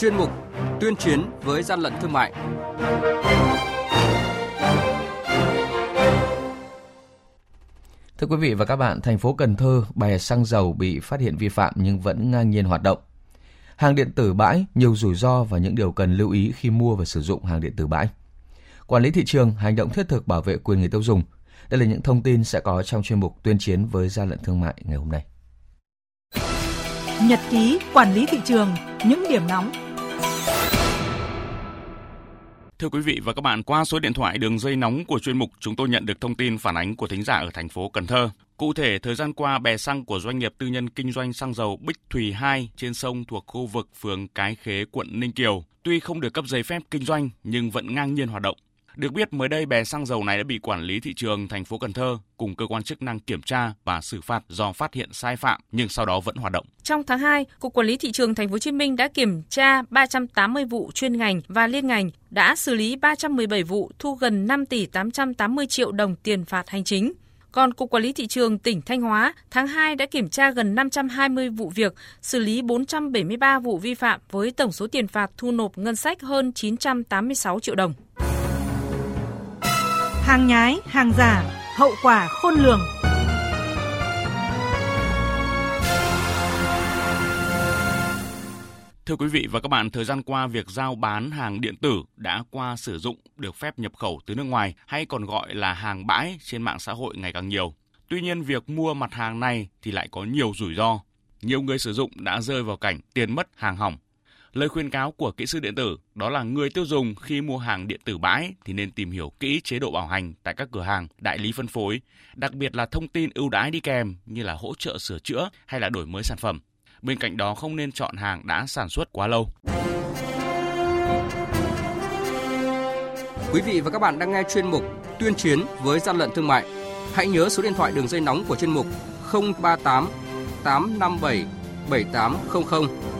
chuyên mục Tuyên chiến với gian lận thương mại. Thưa quý vị và các bạn, thành phố Cần Thơ bè xăng dầu bị phát hiện vi phạm nhưng vẫn ngang nhiên hoạt động. Hàng điện tử bãi, nhiều rủi ro và những điều cần lưu ý khi mua và sử dụng hàng điện tử bãi. Quản lý thị trường, hành động thiết thực bảo vệ quyền người tiêu dùng. Đây là những thông tin sẽ có trong chuyên mục tuyên chiến với gian lận thương mại ngày hôm nay. Nhật ký quản lý thị trường, những điểm nóng Thưa quý vị và các bạn, qua số điện thoại đường dây nóng của chuyên mục, chúng tôi nhận được thông tin phản ánh của thính giả ở thành phố Cần Thơ. Cụ thể, thời gian qua, bè xăng của doanh nghiệp tư nhân kinh doanh xăng dầu Bích Thủy 2 trên sông thuộc khu vực phường Cái Khế, quận Ninh Kiều, tuy không được cấp giấy phép kinh doanh nhưng vẫn ngang nhiên hoạt động. Được biết mới đây bè xăng dầu này đã bị quản lý thị trường thành phố Cần Thơ cùng cơ quan chức năng kiểm tra và xử phạt do phát hiện sai phạm nhưng sau đó vẫn hoạt động. Trong tháng 2, Cục Quản lý thị trường thành phố Hồ Chí Minh đã kiểm tra 380 vụ chuyên ngành và liên ngành, đã xử lý 317 vụ thu gần 5 tỷ 880 triệu đồng tiền phạt hành chính. Còn Cục Quản lý Thị trường tỉnh Thanh Hóa tháng 2 đã kiểm tra gần 520 vụ việc, xử lý 473 vụ vi phạm với tổng số tiền phạt thu nộp ngân sách hơn 986 triệu đồng hàng nhái, hàng giả, hậu quả khôn lường. Thưa quý vị và các bạn, thời gian qua việc giao bán hàng điện tử đã qua sử dụng được phép nhập khẩu từ nước ngoài hay còn gọi là hàng bãi trên mạng xã hội ngày càng nhiều. Tuy nhiên, việc mua mặt hàng này thì lại có nhiều rủi ro. Nhiều người sử dụng đã rơi vào cảnh tiền mất hàng hỏng Lời khuyên cáo của kỹ sư điện tử đó là người tiêu dùng khi mua hàng điện tử bãi thì nên tìm hiểu kỹ chế độ bảo hành tại các cửa hàng, đại lý phân phối, đặc biệt là thông tin ưu đãi đi kèm như là hỗ trợ sửa chữa hay là đổi mới sản phẩm. Bên cạnh đó không nên chọn hàng đã sản xuất quá lâu. Quý vị và các bạn đang nghe chuyên mục Tuyên chiến với gian lận thương mại. Hãy nhớ số điện thoại đường dây nóng của chuyên mục 038 857 7800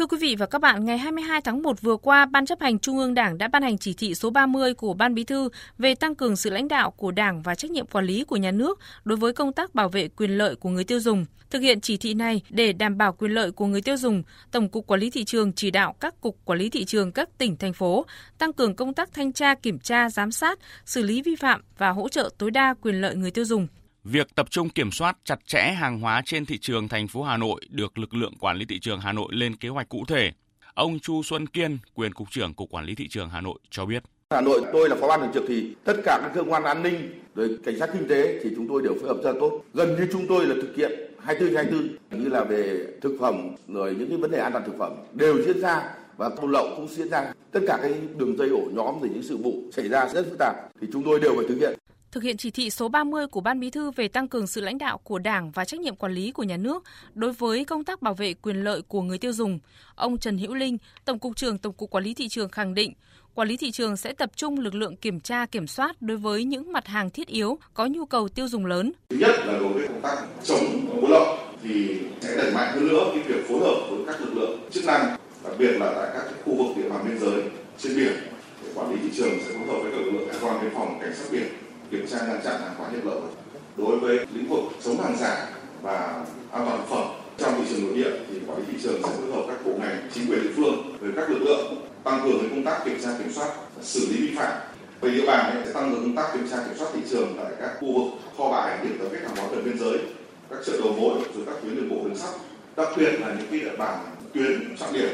Thưa quý vị và các bạn, ngày 22 tháng 1 vừa qua, Ban chấp hành Trung ương Đảng đã ban hành chỉ thị số 30 của Ban Bí thư về tăng cường sự lãnh đạo của Đảng và trách nhiệm quản lý của nhà nước đối với công tác bảo vệ quyền lợi của người tiêu dùng. Thực hiện chỉ thị này để đảm bảo quyền lợi của người tiêu dùng, Tổng cục Quản lý thị trường chỉ đạo các cục quản lý thị trường các tỉnh thành phố tăng cường công tác thanh tra, kiểm tra, giám sát, xử lý vi phạm và hỗ trợ tối đa quyền lợi người tiêu dùng. Việc tập trung kiểm soát chặt chẽ hàng hóa trên thị trường thành phố Hà Nội được lực lượng quản lý thị trường Hà Nội lên kế hoạch cụ thể. Ông Chu Xuân Kiên, quyền cục trưởng Cục Quản lý thị trường Hà Nội cho biết. Hà Nội tôi là phó ban thường trực thì tất cả các cơ quan an ninh rồi cảnh sát kinh tế thì chúng tôi đều phối hợp rất tốt. Gần như chúng tôi là thực hiện 24 24 như là về thực phẩm rồi những cái vấn đề an toàn thực phẩm đều diễn ra và buôn lậu cũng diễn ra tất cả cái đường dây ổ nhóm rồi những sự vụ xảy ra rất phức tạp thì chúng tôi đều phải thực hiện thực hiện chỉ thị số 30 của Ban Bí thư về tăng cường sự lãnh đạo của Đảng và trách nhiệm quản lý của nhà nước đối với công tác bảo vệ quyền lợi của người tiêu dùng. Ông Trần Hữu Linh, Tổng cục trưởng Tổng cục Quản lý thị trường khẳng định, quản lý thị trường sẽ tập trung lực lượng kiểm tra kiểm soát đối với những mặt hàng thiết yếu có nhu cầu tiêu dùng lớn. Thứ nhất là đối với công tác chống buôn lậu thì sẽ đẩy mạnh hơn nữa cái việc phối hợp với các lực lượng chức năng, đặc biệt là tại các khu vực địa bàn biên giới trên biển. Quản lý thị trường sẽ phối hợp với các lực lượng hải quan biên phòng cảnh sát biển kiểm tra ngăn chặn hàng hóa nhập lậu đối với lĩnh vực chống hàng giả và an toàn thực phẩm. Trong thị trường nội địa thì quản lý thị trường sẽ phối hợp các bộ ngành, chính quyền địa phương với các lực lượng tăng cường công tác kiểm tra kiểm soát xử lý vi phạm. Về địa bàn sẽ tăng cường công tác kiểm tra kiểm soát thị trường tại các khu vực kho bãi điểm tập kết hàng hóa gần biên giới, các chợ đầu mối rồi các tuyến đường bộ đường sắt, đặc biệt là những cái địa bàn tuyến trọng điểm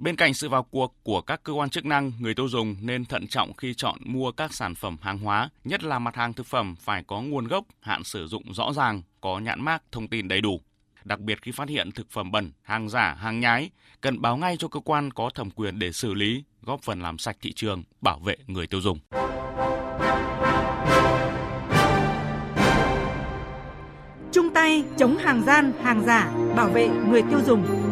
Bên cạnh sự vào cuộc của các cơ quan chức năng, người tiêu dùng nên thận trọng khi chọn mua các sản phẩm hàng hóa, nhất là mặt hàng thực phẩm phải có nguồn gốc, hạn sử dụng rõ ràng, có nhãn mác thông tin đầy đủ. đặc biệt khi phát hiện thực phẩm bẩn, hàng giả, hàng nhái, cần báo ngay cho cơ quan có thẩm quyền để xử lý, góp phần làm sạch thị trường, bảo vệ người tiêu dùng. Chung tay chống hàng gian, hàng giả, bảo vệ người tiêu dùng.